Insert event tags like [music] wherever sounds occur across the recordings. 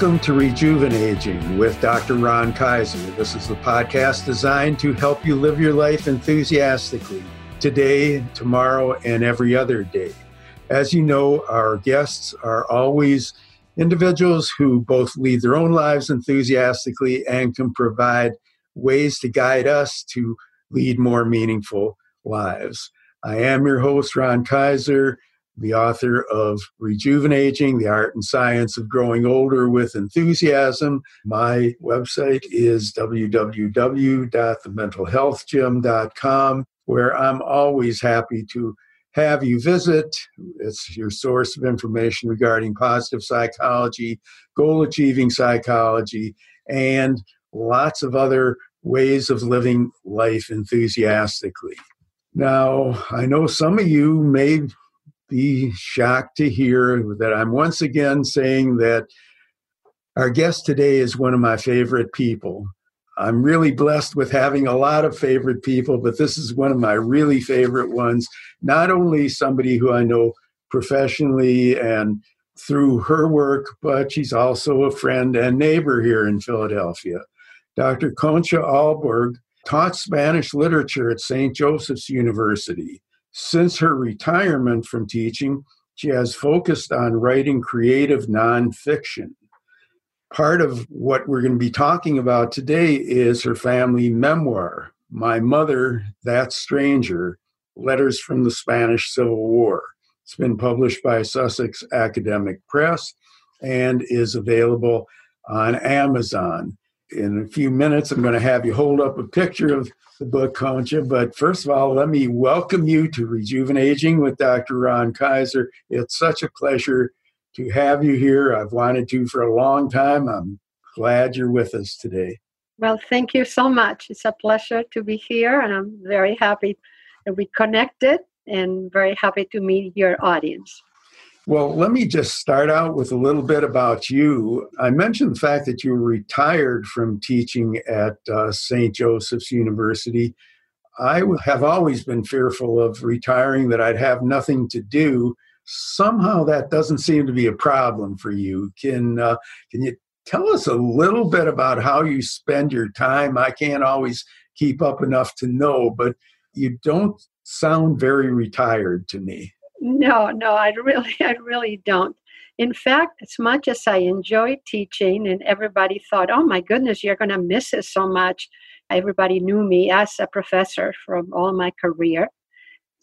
Welcome to Rejuvenaging with Dr. Ron Kaiser. This is the podcast designed to help you live your life enthusiastically today, tomorrow, and every other day. As you know, our guests are always individuals who both lead their own lives enthusiastically and can provide ways to guide us to lead more meaningful lives. I am your host, Ron Kaiser the author of Rejuvenaging The Art and Science of Growing Older with Enthusiasm. My website is www.thementalhealthgym.com, where I'm always happy to have you visit. It's your source of information regarding positive psychology, goal achieving psychology, and lots of other ways of living life enthusiastically. Now, I know some of you may be shocked to hear that I'm once again saying that our guest today is one of my favorite people. I'm really blessed with having a lot of favorite people, but this is one of my really favorite ones. Not only somebody who I know professionally and through her work, but she's also a friend and neighbor here in Philadelphia. Dr. Concha Alborg taught Spanish literature at St. Joseph's University. Since her retirement from teaching, she has focused on writing creative nonfiction. Part of what we're going to be talking about today is her family memoir, My Mother, That Stranger Letters from the Spanish Civil War. It's been published by Sussex Academic Press and is available on Amazon. In a few minutes, I'm going to have you hold up a picture of the book, Concha. But first of all, let me welcome you to Rejuvenaging with Dr. Ron Kaiser. It's such a pleasure to have you here. I've wanted to for a long time. I'm glad you're with us today. Well, thank you so much. It's a pleasure to be here, and I'm very happy that we connected and very happy to meet your audience. Well, let me just start out with a little bit about you. I mentioned the fact that you retired from teaching at uh, St. Joseph's University. I have always been fearful of retiring, that I'd have nothing to do. Somehow that doesn't seem to be a problem for you. Can, uh, can you tell us a little bit about how you spend your time? I can't always keep up enough to know, but you don't sound very retired to me. No, no, I [laughs] really, I really don't. In fact, as much as I enjoy teaching, and everybody thought, "Oh my goodness, you're going to miss it so much," everybody knew me as a professor from all my career.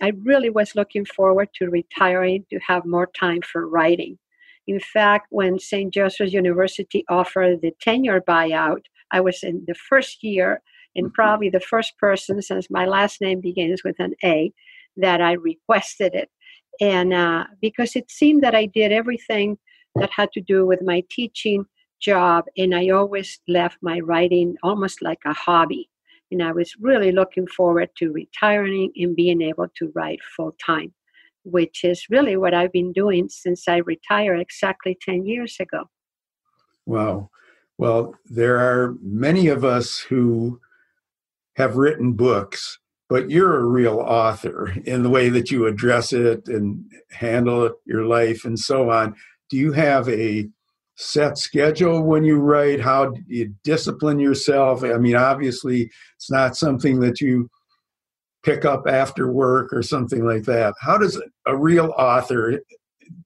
I really was looking forward to retiring to have more time for writing. In fact, when St. Joseph's University offered the tenure buyout, I was in the first year and mm-hmm. probably the first person since my last name begins with an A that I requested it and uh, because it seemed that I did everything that had to do with my teaching job, and I always left my writing almost like a hobby. And I was really looking forward to retiring and being able to write full time, which is really what I've been doing since I retired exactly 10 years ago. Wow. Well, there are many of us who have written books but you're a real author in the way that you address it and handle it, your life and so on. Do you have a set schedule when you write? How do you discipline yourself? I mean, obviously, it's not something that you pick up after work or something like that. How does a real author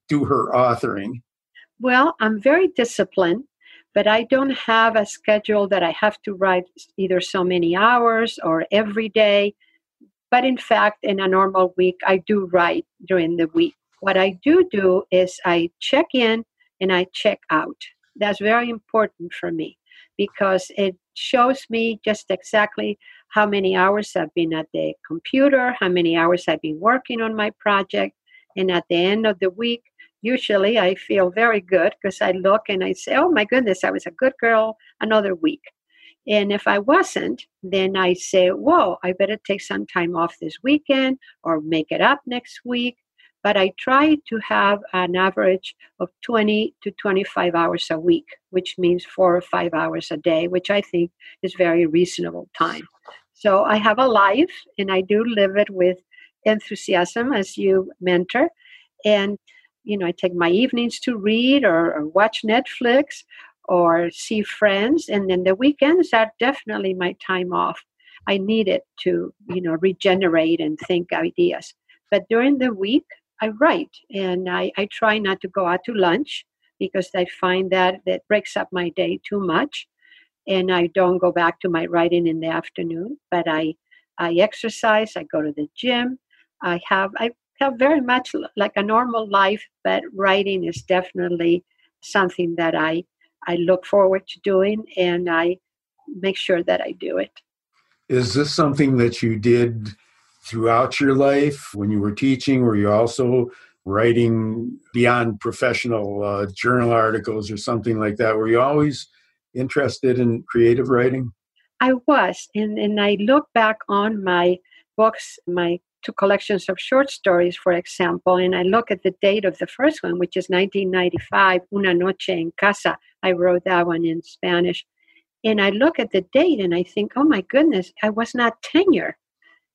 do her authoring? Well, I'm very disciplined, but I don't have a schedule that I have to write either so many hours or every day. But in fact, in a normal week, I do write during the week. What I do do is I check in and I check out. That's very important for me because it shows me just exactly how many hours I've been at the computer, how many hours I've been working on my project. And at the end of the week, usually I feel very good because I look and I say, oh my goodness, I was a good girl another week. And if I wasn't, then I say, whoa, I better take some time off this weekend or make it up next week. But I try to have an average of 20 to 25 hours a week, which means four or five hours a day, which I think is very reasonable time. So I have a life and I do live it with enthusiasm as you mentor. And you know, I take my evenings to read or, or watch Netflix or see friends. And then the weekends are definitely my time off. I need it to, you know, regenerate and think ideas. But during the week, I write and I, I try not to go out to lunch because I find that that breaks up my day too much. And I don't go back to my writing in the afternoon, but I, I exercise, I go to the gym. I have I have very much like a normal life, but writing is definitely something that I I look forward to doing and I make sure that I do it. Is this something that you did throughout your life when you were teaching? Were you also writing beyond professional uh, journal articles or something like that? Were you always interested in creative writing? I was, and, and I look back on my books, my two collections of short stories, for example, and I look at the date of the first one, which is 1995, Una Noche en Casa. I wrote that one in Spanish. And I look at the date and I think, oh my goodness, I was not tenure.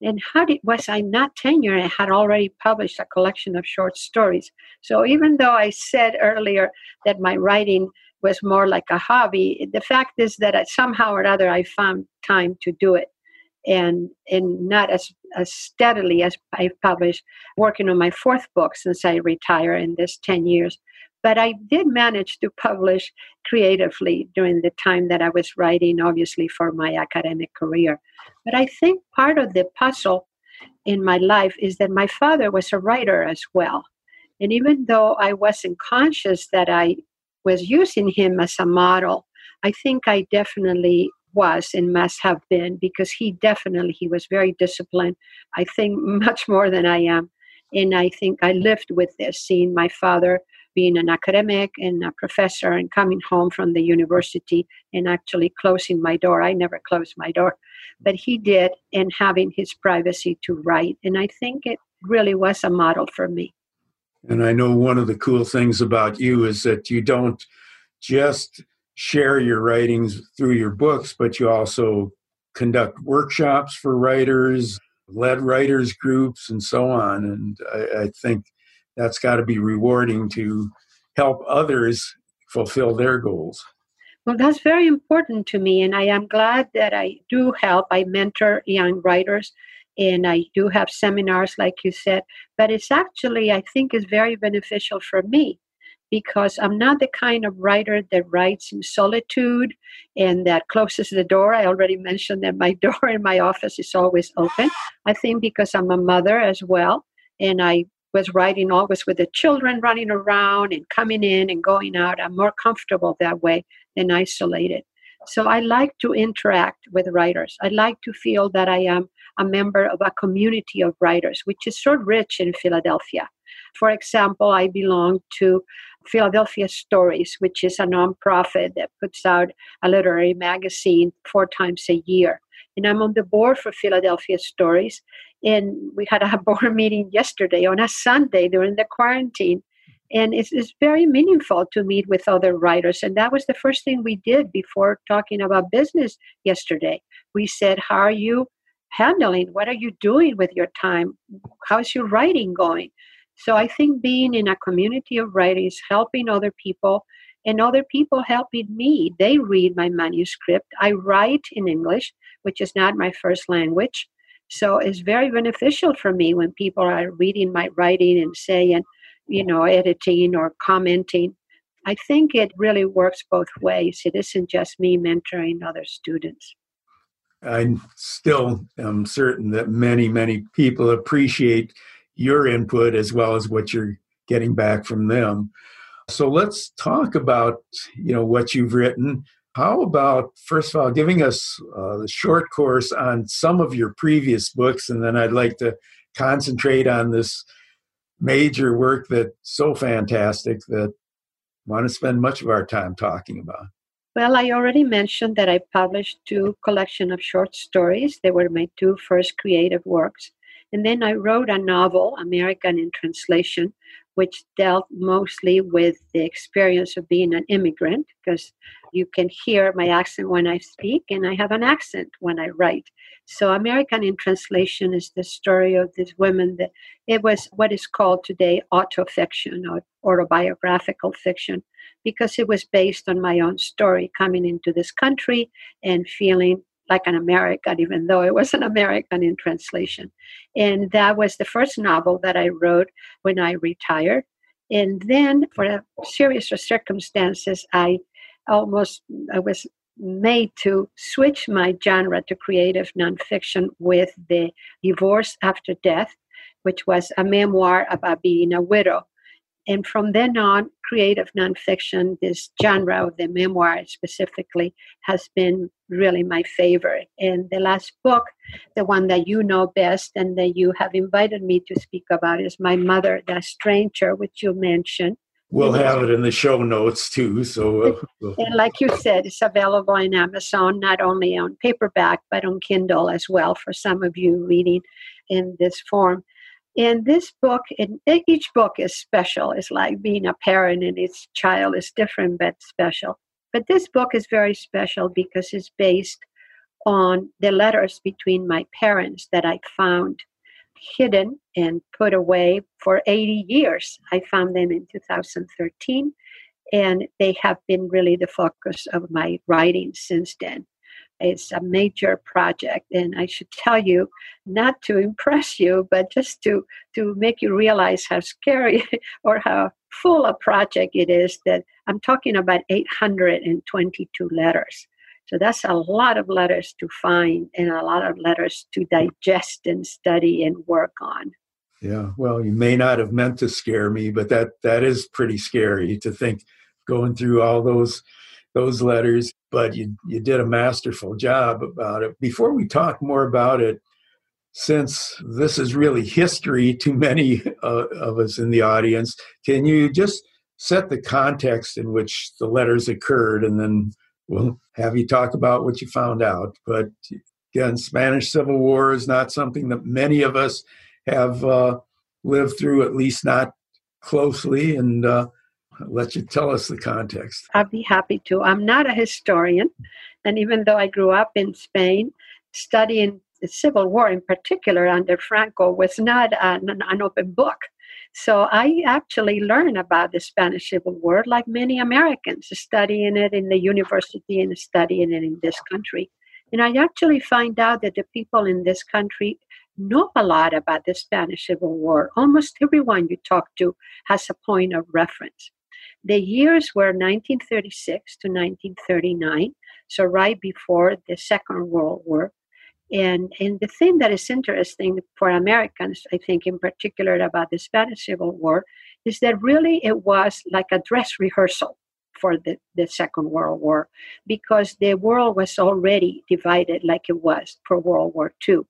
And how did was I not tenure? I had already published a collection of short stories. So even though I said earlier that my writing was more like a hobby, the fact is that somehow or other I found time to do it and and not as, as steadily as I've published, working on my fourth book since I retired in this 10 years. But I did manage to publish creatively during the time that I was writing, obviously, for my academic career. But I think part of the puzzle in my life is that my father was a writer as well. And even though I wasn't conscious that I was using him as a model, I think I definitely was and must have been because he definitely he was very disciplined i think [laughs] much more than i am. And i think i lived with this seeing my father being an academic and a professor and coming home from the university and actually closing my door. I never closed my door but he did and having his privacy to write. And i think it really was a model for me. And i know one of the cool things about you is that you don't just share your writings through your books, but you also conduct workshops for writers, led writers groups, and so on. And I, I think that's got to be rewarding to help others fulfill their goals. Well, that's very important to me, and I am glad that I do help. I mentor young writers, and I do have seminars, like you said. But it's actually, I think, is very beneficial for me because I'm not the kind of writer that writes in solitude and that closes the door. I already [laughs] mentioned that my [laughs] door in my office is always open. I think because I'm a mother as well, and I was writing always with the children running around and coming in and going out. I'm more comfortable that way than isolated. So I like to interact with writers. I like to feel that I am a member of a community of writers, which is so rich in Philadelphia. For example, I belong to Philadelphia Stories, which is a nonprofit that puts out a literary magazine four times a year. And I'm on the board for Philadelphia Stories. And we had a [laughs] board meeting yesterday on a Sunday during the quarantine. And it's, it's very meaningful to meet with other writers. And that was the first thing we did before talking about business yesterday. We said, How are you handling? What are you doing with your time? How's your writing going? So I think being in a community of writers, helping other people, and other people helping me. They read my manuscript. I write in English, which is not my first language. So it's very beneficial for me when people are reading my writing and saying, you know, editing or commenting. I think it really works both ways. It isn't just me mentoring other students. I still am certain that many, many people appreciate your input as well as what you're getting back from them. So let's talk about you know what you've written. How about first of all giving us uh, the short course on some of your previous books, and then I'd like to concentrate on this major work that's so fantastic that I want to spend much of our time talking about. Well, I already mentioned that I published two collection of short stories. They were my two first creative works. And then I wrote a novel, American in Translation, which dealt mostly with the experience of being an immigrant, because you can hear my accent when I speak, and I have an accent when I write. So, American in Translation is the story of this woman that it was what is called today autofiction or autobiographical fiction, because it was based on my own story coming into this country and feeling like an American, even though it was an American in translation. And that was the first novel that I wrote when I retired. And then, for a series of circumstances, I almost I was made to switch my genre to creative nonfiction with the Divorce After Death, which was a memoir about being a widow. And from then on, creative nonfiction, this genre of the memoir specifically, has been really my favorite. And the last book, the one that you know best and that you have invited me to speak about, is My Mother, the Stranger, which you mentioned. We'll have it in the show notes too. So, uh, and like you said, it's available in Amazon, not only on paperback, but on Kindle as well for some of you reading in this form. And this book, and each book is special. It's like being a parent, and each child is different but special. But this book is very special because it's based on the letters between my parents that I found hidden and put away for 80 years. I found them in 2013, and they have been really the focus of my writing since then. It's a major project, and I should tell you, not to impress you, but just to to make you realize how scary [laughs] or how full a project it is. That I'm talking about 822 letters. So that's a lot of letters to find and a lot of letters to digest and study and work on. Yeah, well, you may not have meant to scare me, but that that is pretty scary to think going through all those those letters, but you you did a masterful job about it. Before we talk more about it, since this is really history to many uh, of us in the audience, can you just set the context in which the letters occurred, and then we'll have you talk about what you found out. But again, Spanish Civil War is not something that many of us have uh, lived through, at least not closely, and uh, let you tell us the context. I'd be happy to. I'm not a historian, and even though I grew up in Spain, studying the Civil War in particular under Franco was not an, an open book. So I actually learned about the Spanish Civil War like many Americans, studying it in the university and studying it in this country. And I actually find out that the people in this country know a lot about the Spanish Civil War. Almost everyone you talk to has a point of reference. The years were 1936 to 1939, so right before the Second World War. And, and the thing that is interesting for Americans, I think, in particular about the Spanish Civil War, is that really it was like a dress rehearsal for the, the Second World War because the world was already divided like it was for World War II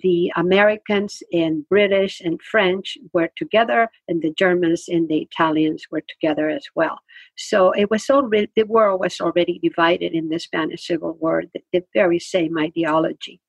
the Americans and British and French were together, and the Germans and the Italians were together as well. So it was already the world was already divided in the Spanish Civil War, the, the very same ideology.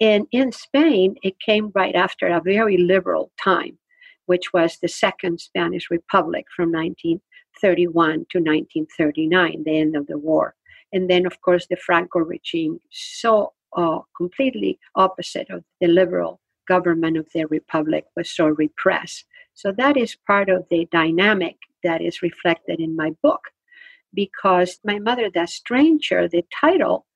And in Spain, it came right after a very liberal time, which was the Second Spanish Republic from 1931 to 1939, the end of the war. And then, of course, the Franco regime so uh, completely opposite of the liberal government of the republic was so repressed. So that is part of the dynamic that is reflected in my book. Because my mother, the stranger, the title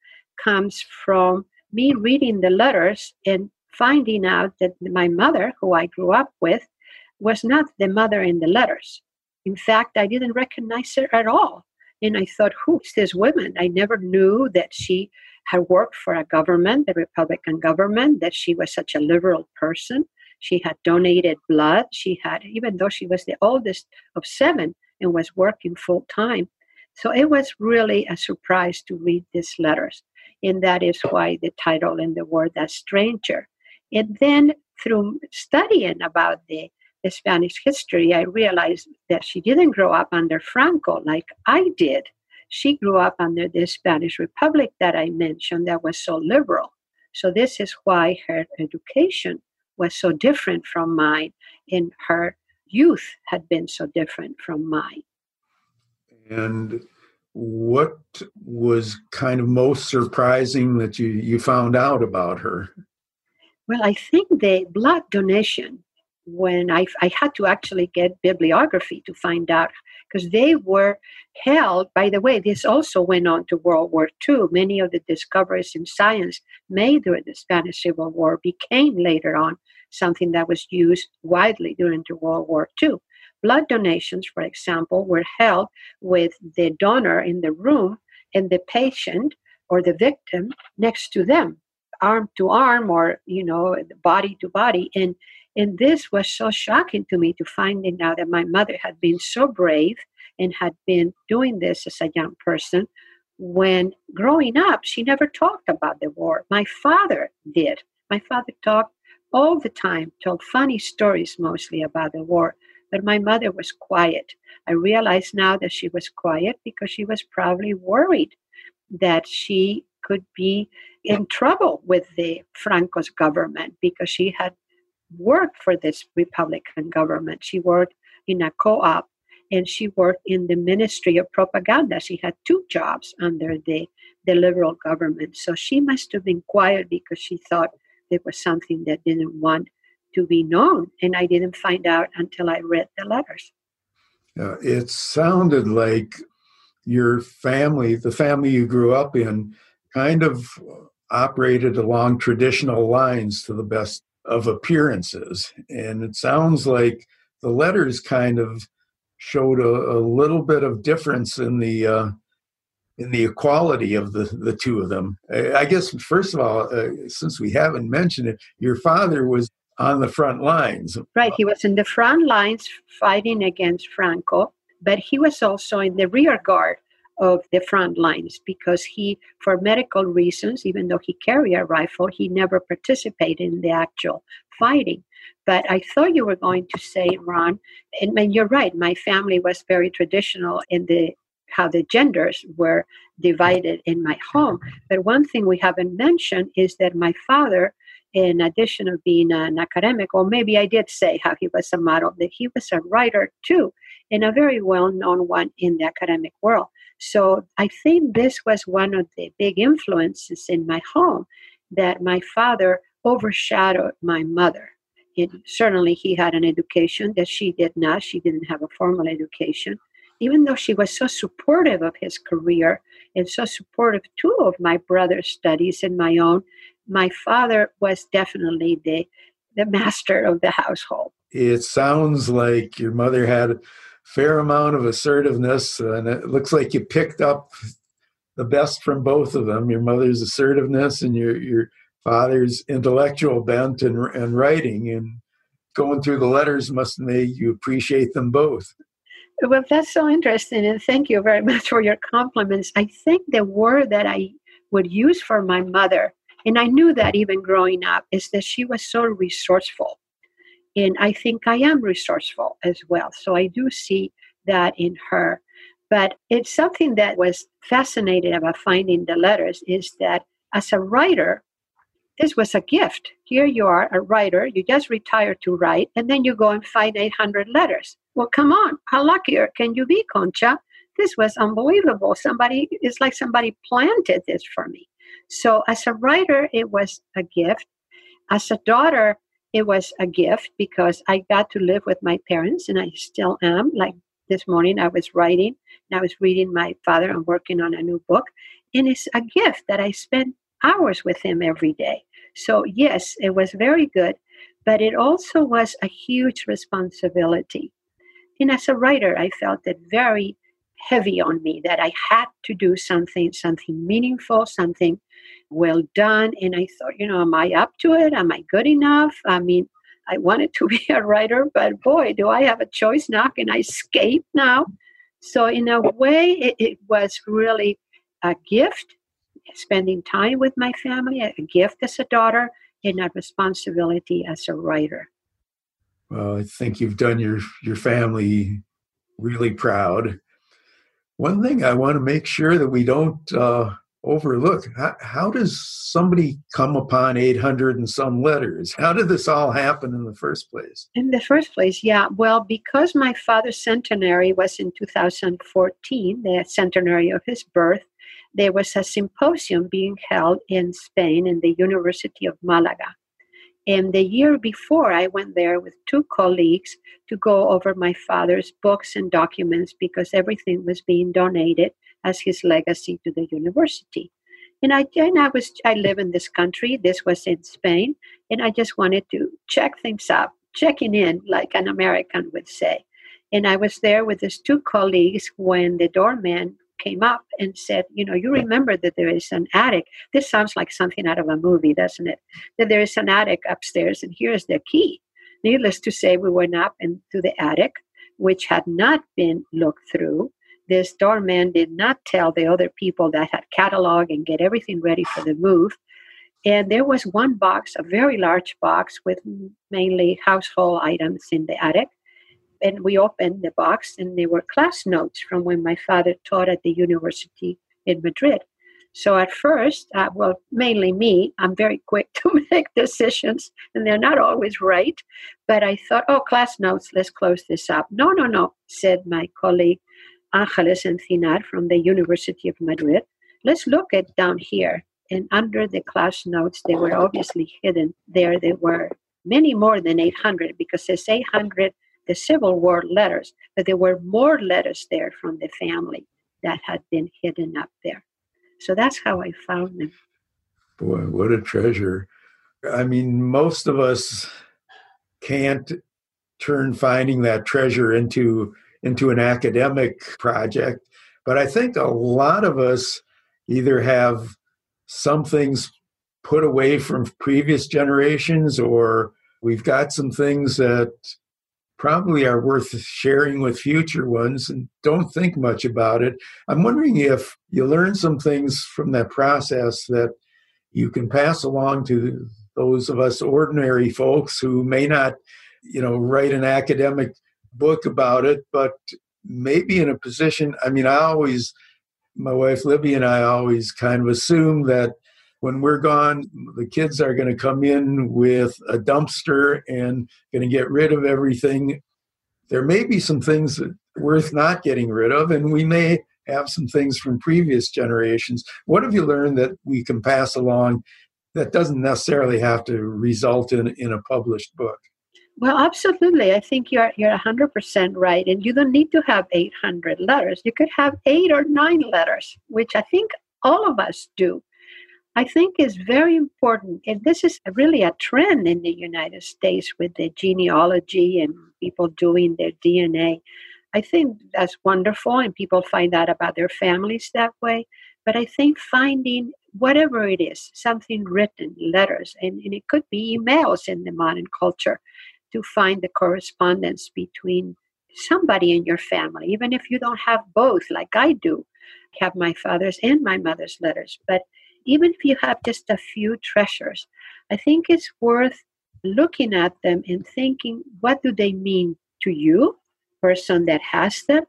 comes from me reading the letters and finding out that my mother, who I grew up with, was not the mother in the letters. In fact, I didn't recognize her at all. And I thought, who's this woman? I never knew that she had worked for a government, the Republican government, that she was such a liberal person. She had donated blood. She had, even though she was the oldest of seven and was working full time. So it was really a surprise to read these letters. And that is why the title and the word "a stranger. And then through studying about the, the Spanish history, I realized that she didn't grow up under Franco like I did she grew up under the Spanish Republic that I mentioned that was so liberal. So this is why her education was so different from mine in her youth had been so different from mine. And what was kind of most surprising that you, you found out about her? Well, I think the blood donation, when I, I had to actually get bibliography to find out, because they were held, by the way, this also went on to World War II. Many of the discoveries in science made during the Spanish Civil War became later on something that was used widely during the World War II. Blood donations, for example, were held with the donor in the room and the patient or the victim next to them, arm to arm or, you know, body to body. And, and this was so shocking to me to finding out that my mother had been so brave and had been doing this as a young person. When growing up she never talked about the war. My father did. My father talked all the time told funny stories mostly about the war but my mother was quiet. I realize now that she was quiet because she was probably worried that she could be in trouble with the Franco's government because she had worked for this Republican government. She worked in a co op and she worked in the Ministry of Propaganda. She had two jobs under the, the liberal government. So she must have been quiet because she thought it was something that didn't want to be known. And I didn't find out until I read the letters. Uh, it sounded like your family, the family you grew up in, kind of operated along traditional lines to the best of appearances. And it sounds like the letters kind of showed a, a little bit of difference in the uh, in the equality of the, the two of them. I guess, first of all, uh, since we haven't mentioned it, your father was on the front lines. Right. He was in the front lines fighting against Franco, but he was also in the rear guard of the front lines because he, for medical reasons, even though he carried a rifle, he never participated in the actual fighting. But I thought you were going to say, Ron, and, and you're right, my family was very traditional in the how the genders were divided in my home. But one thing we haven't mentioned is that my father in addition of being an academic, or maybe I did say how he was a model, that he was a writer too, and a very well known one in the academic world. So I think this was one of the big influences in my home that my father overshadowed my mother. Certainly he had an education that she did not. She didn't have a formal education. Even though she was so supportive of his career and so supportive too of my brother's studies and my own, my father was definitely the the master of the household. It sounds like your mother had fair amount of assertiveness, and it looks like you picked up the best from both of them. Your mother's assertiveness and your your father's intellectual bent and and writing, and going through the letters must made you appreciate them both. Well, that's so interesting, and thank you very much for your compliments. I think the word that I would use for my mother and I knew that even growing up, is that she was so resourceful. And I think I am resourceful as well. So I do see that in her. But it's something that was fascinating about finding the letters is that as a writer, this was a gift. Here you are, a writer, you just retired to write, and then you go and find 800 letters. Well, come on, how luckier can you be, Concha? This was unbelievable. Somebody, it's like somebody planted this for me. So, as a writer, it was a gift. As a daughter, it was a gift because I got to live with my parents, and I still am. Like this morning, I was writing and I was reading my father and working on a new book. And it's a gift that I spend hours with him every day. So, yes, it was very good, but it also was a huge responsibility. And as a writer, I felt it very heavy on me that I had to do something, something meaningful, something well done. And I thought, you know, am I up to it? Am I good enough? I mean, I wanted to [laughs] be a writer, but boy, do I have a choice now? Can I escape now? So, in a way, it, it was really a gift, spending time with my family, a gift as a daughter, and a responsibility as a writer. Well, I think you've done your, your family really proud. One thing I want to make sure that we don't uh, overlook. How, how, does somebody come upon 800 and some letters? How did this all happen in the first place? In the first place, yeah. Well, because my father's centenary was in 2014, the centenary of his birth, there was a symposium being held in Spain in the University of Malaga. And the year before, I went there with two colleagues to go over my father's books and documents because everything was being donated as his legacy to the university. And I, and I was I live in this country. This was in Spain, and I just wanted to check things up, checking in like an American would say. And I was there with his two colleagues when the doorman came up and said, You know, you remember that there is an attic. This sounds like something out of a movie, doesn't it? That there is an attic upstairs, and here's the key. Needless to say, we went up into the attic, which had not been looked through this doorman did not tell the other people that had catalog and get everything ready for the move. And there was one box, a very large box with mainly household items in the attic. And we opened the box, and they were class notes from when my father taught at the university in Madrid. So at first, uh, well, mainly me, I'm very quick [laughs] to make decisions, and they're not always right. But I thought, oh, class notes, let's close this up. No, no, no, said my colleague. Angeles Encinar from the University of Madrid. Let's look at down here. And under the class notes, they were obviously hidden. There they were many more than 800 because there's 800 the Civil War letters, but there were more letters there from the family that had been hidden up there. So that's how I found them. Boy, what a treasure. I mean, most of us can't turn finding that treasure into into an academic project. But I think a lot of us either have some things put away from previous generations or we've got some things that probably are worth sharing with future ones and don't think much about it. I'm wondering if you learn some things from that process that you can pass along to those of us ordinary folks who may not, you know, write an academic book about it, but maybe in a position. I mean, I always, my wife Libby and I always kind of assume that when we're gone, the kids are going to come in with a dumpster and going to get rid of everything. There may be some things that worth not getting rid of, and we may have some things from previous generations. What have you learned that we can pass along that doesn't necessarily have to result in, in a published book? Well, absolutely. I think you're you're 100% right and you don't need to have 800 letters. You could have 8 or 9 letters, which I think all of us do. I think is very important and this is really a trend in the United States with the genealogy and people doing their DNA. I think that's wonderful and people find out about their families that way, but I think finding whatever it is, something written, letters, and, and it could be emails in the modern culture to find the correspondence between somebody in your family, even if you don't have both, like I do. I have my father's and my mother's letters. But even if you have just a few treasures, I think it's worth looking at them and thinking, what do they mean to you, person that has them,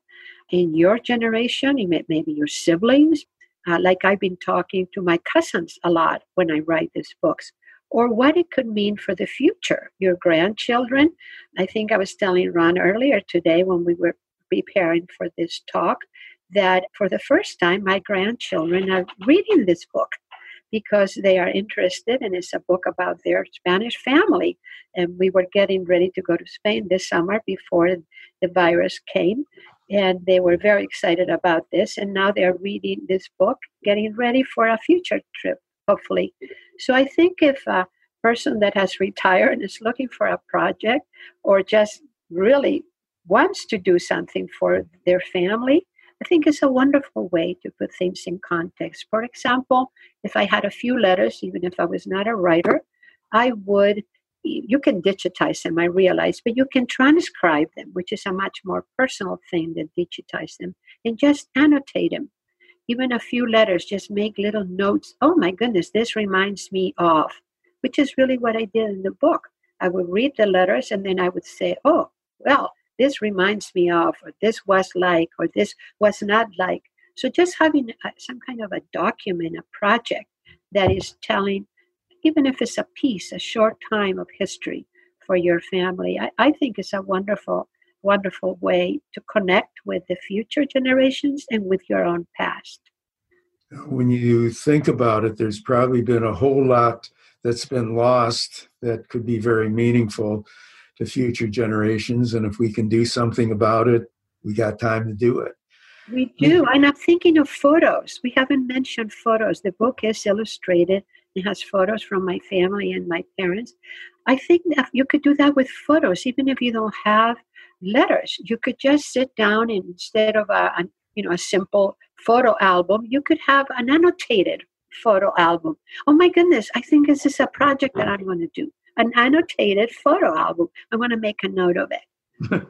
in your generation, maybe your siblings? Uh, like I've been talking to my cousins a lot when I write these books or what it could mean for the future, your grandchildren. I think I was telling Ron earlier today when we were preparing for this talk that for the first time, my grandchildren are reading this book because they are interested and it's a book about their Spanish family. And we were getting ready to go to Spain this summer before the virus came. And they were very excited about this. And now they're reading this book, getting ready for a future trip hopefully. So I think if a person that has retired is looking for a project or just really wants to do something for their family, I think it's a wonderful way to put things in context. For example, if I had a few letters, even if I was not a writer, I would, you can digitize them, I realize, but you can transcribe them, which is a much more personal thing than digitize them, and just annotate them even a few letters, just make little notes. Oh my goodness, this reminds me of, which is really what I did in the book. I would read the letters and then I would say, oh, well, this reminds me of, or this was like, or this was not like So just having a, some kind of a document, a project that is telling, even if it's a piece, a short time of history for your family, I, I think is a wonderful, wonderful way to connect with the future generations and with your own past. When you think about it, there's probably been a whole lot that's been lost that could be very meaningful to future generations. And if we can do something about it, we got time to do it. We do. And I'm thinking of photos. We haven't mentioned photos. The book is illustrated. It has photos from my family and my parents. I think that you could do that with photos, even if you don't have letters. You could just sit down and instead of a, a you know a simple photo album, you could have an annotated photo album. Oh my goodness, I think this is a project that I'm going to do. An annotated photo album. I want to make a note of it. [laughs]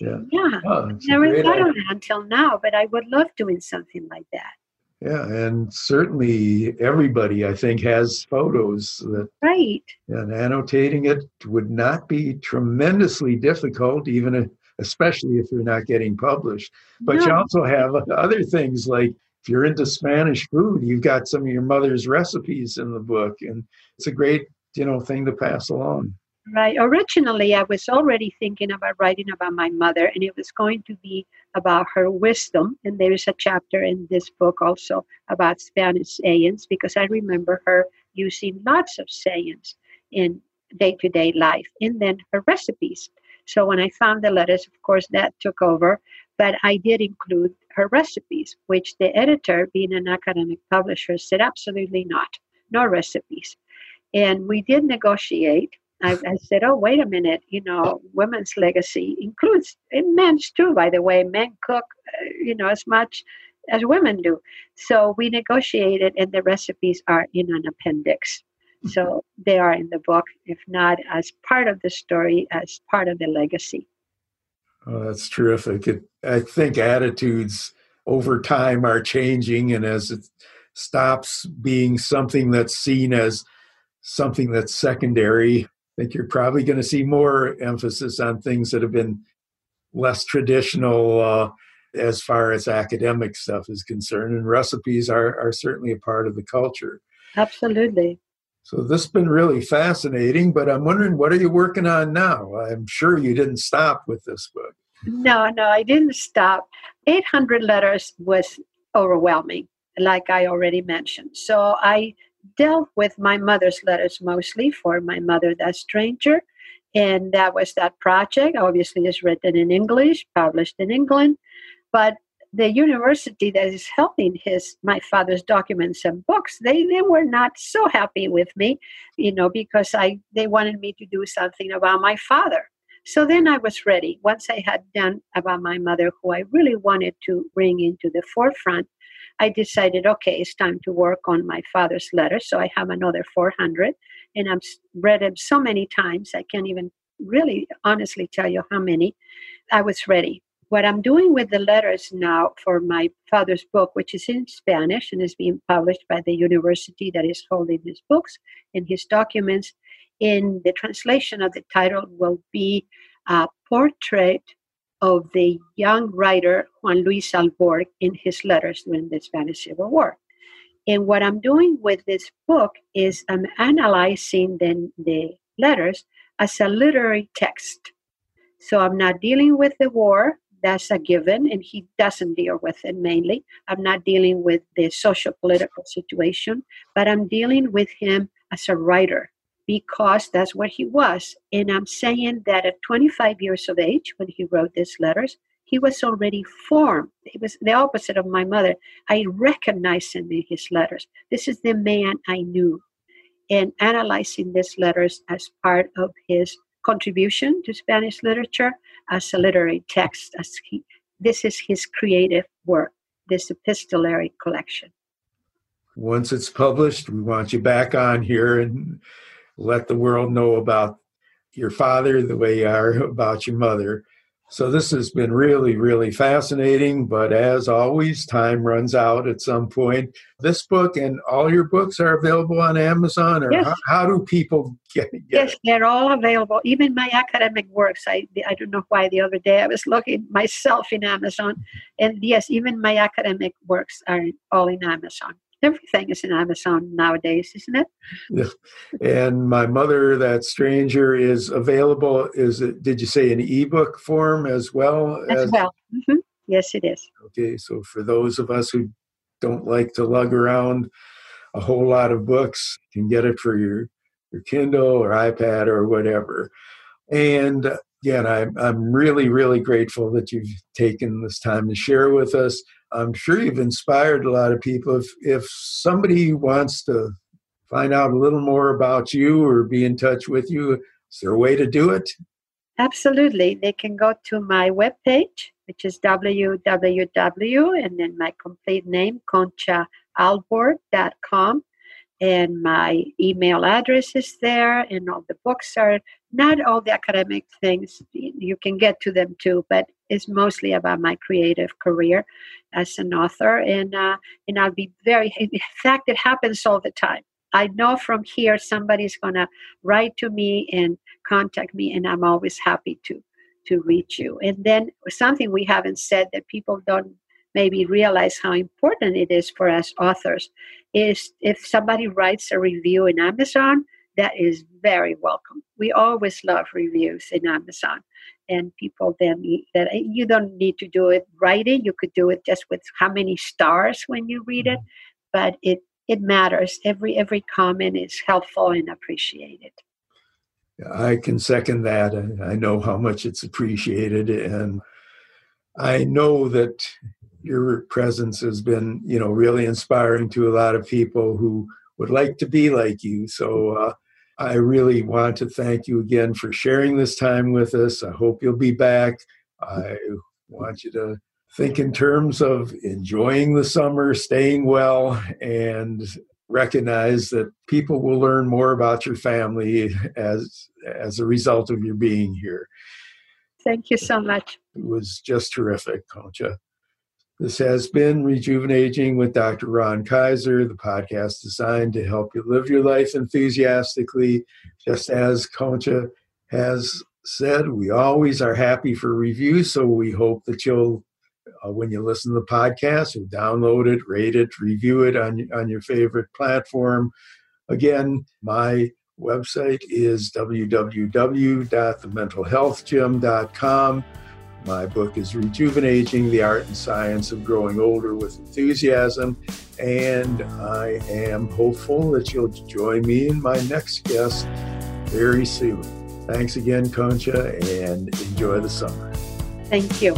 yeah. Yeah. Oh, Never thought of it until now, but I would love doing something like that. Yeah, and certainly everybody, I think, has photos that. Right. And annotating it would not be tremendously difficult, even if, especially if you're not getting published. But no. you also have other things like if you're into Spanish food, you've got some of your mother's recipes in the book, and it's a great, you know, thing to pass along. Right. Originally, I was already thinking about writing about my mother, and it was going to be about her wisdom. And there is a chapter in this book also about Spanish sayings because I remember her using lots of sayings in day to day life, and then her recipes. So when I found the letters, of course, that took over. But I did include her recipes, which the editor, being an academic publisher, said absolutely not, no recipes. And we did negotiate I, I, said, oh, wait a minute, you know, women's legacy includes, men's too, by the way. Men cook, uh, you know, as much as women do. So we negotiated, and the recipes are in an appendix. So they are in the book, if not as part of the story, as part of the legacy. Oh, that's terrific. It, I think attitudes over time are changing, and as it stops being something that's seen as something that's secondary think you're probably going to see more emphasis on things that have been less traditional uh, as far as academic stuff is concerned. And recipes are, are certainly a part of the culture. Absolutely. So this has been really fascinating, but I'm wondering what are you working on now? I'm sure you didn't stop with this book. No, no, I didn't stop. 800 letters was overwhelming, like I already mentioned. So I dealt with my mother's letters mostly for my mother, that stranger. And that was that project. Obviously, it's written in English, published in England. But the university that is helping his my father's documents and books they, they were not so happy with me you know because i they wanted me to do something about my father so then i was ready once i had done about my mother who i really wanted to bring into the forefront I decided, okay, it's time to work on my father's letters. So I have another 400, and I've read them so many times, I can't even really honestly tell you how many. I was ready. What I'm doing with the letters now for my father's book, which is in Spanish and is being published by the university that is holding his books and his documents, in the translation of the title will be a portrait of the young writer Juan Luis Alborg in his letters during the Spanish Civil War. And what I'm doing with this book is I'm analyzing the, the letters as a literary text. So I'm not dealing with the war, that's a given, and he doesn't deal with it mainly. I'm not dealing with the social political situation, but I'm dealing with him as a writer because that's what he was. And I'm saying that at 25 years of age, when he wrote these letters, he was already formed. He was the opposite of my mother. I recognized him in his letters. This is the man I knew. And analyzing these letters as part of his contribution to Spanish literature as a literary text, as he, this is his creative work, this epistolary collection. Once it's published, we want you back on here and let the world know about your father the way you are [laughs] about your mother. So this has been really, really fascinating. But as always, time runs out at some point. This book and all your books are available on Amazon, or Yes. how, how do people get, get Yes, it? they're all available. Even my academic works. I I don't know why the other day I was looking myself in Amazon, and yes, even my academic works are all in Amazon. Everything is in Amazon nowadays, isn't it? Yeah. [laughs] And my mother, that stranger, is available. Is it? Did you say an ebook form as well? As as, well. hmm Yes, it is. Okay, so for those of us who don't like to lug around a whole lot of books, you can get it for your your Kindle or iPad or whatever. And again, I'm I'm really really grateful that you've taken this time to share with us. I'm sure you've inspired a lot of people. If if somebody wants to find out a little more about you or be in touch with you, is there a way to do it? Absolutely. They can go to my webpage, which is www, and then my complete name, conchaalborg.com. And my email address is there, and all the books are not all the academic things. You can get to them too, but it's mostly about my creative career as an author. And, uh, and I'll be very, [laughs] in fact, it happens all the time. I know from here somebody's to write to me and contact me and i'm always happy to to reach you and then something we haven't said that people don't maybe realize how important it is for us authors. Is if somebody writes a review in amazon that is very welcome. We always love reviews in amazon and people then that eh, you don't need to do it writing you could do it just with how many stars when you read it mm-hmm. but it it matters. Every every comment is helpful and appreciated. I can second that. I I know how much it's appreciated, and I know that your presence has been, you know, really inspiring to a lot of people who would like to be like you. So uh, I really want to thank you again for sharing this time with us. I hope you'll be back. I want you to think in terms of enjoying the summer, staying well, and recognize that people will learn more about your family as as a result of your being here. thank you so much It was just terrific, Concha. This has been Rejuvenaging with Dr. Ron Kaiser, the podcast designed to help you live your life enthusiastically. Just as Concha has said, we always are happy for reviews, so we hope that you'll, uh, when you listen to the podcast, you'll download it, rate it, review it on, on your favorite platform. Again, my website is www.thementalhealthgym.com. My book is Rejuvenaging the Art and Science of Growing Older with Enthusiasm. And I am hopeful that you'll join me and my next guest very soon. Thanks again, Concha, and enjoy the summer. thank you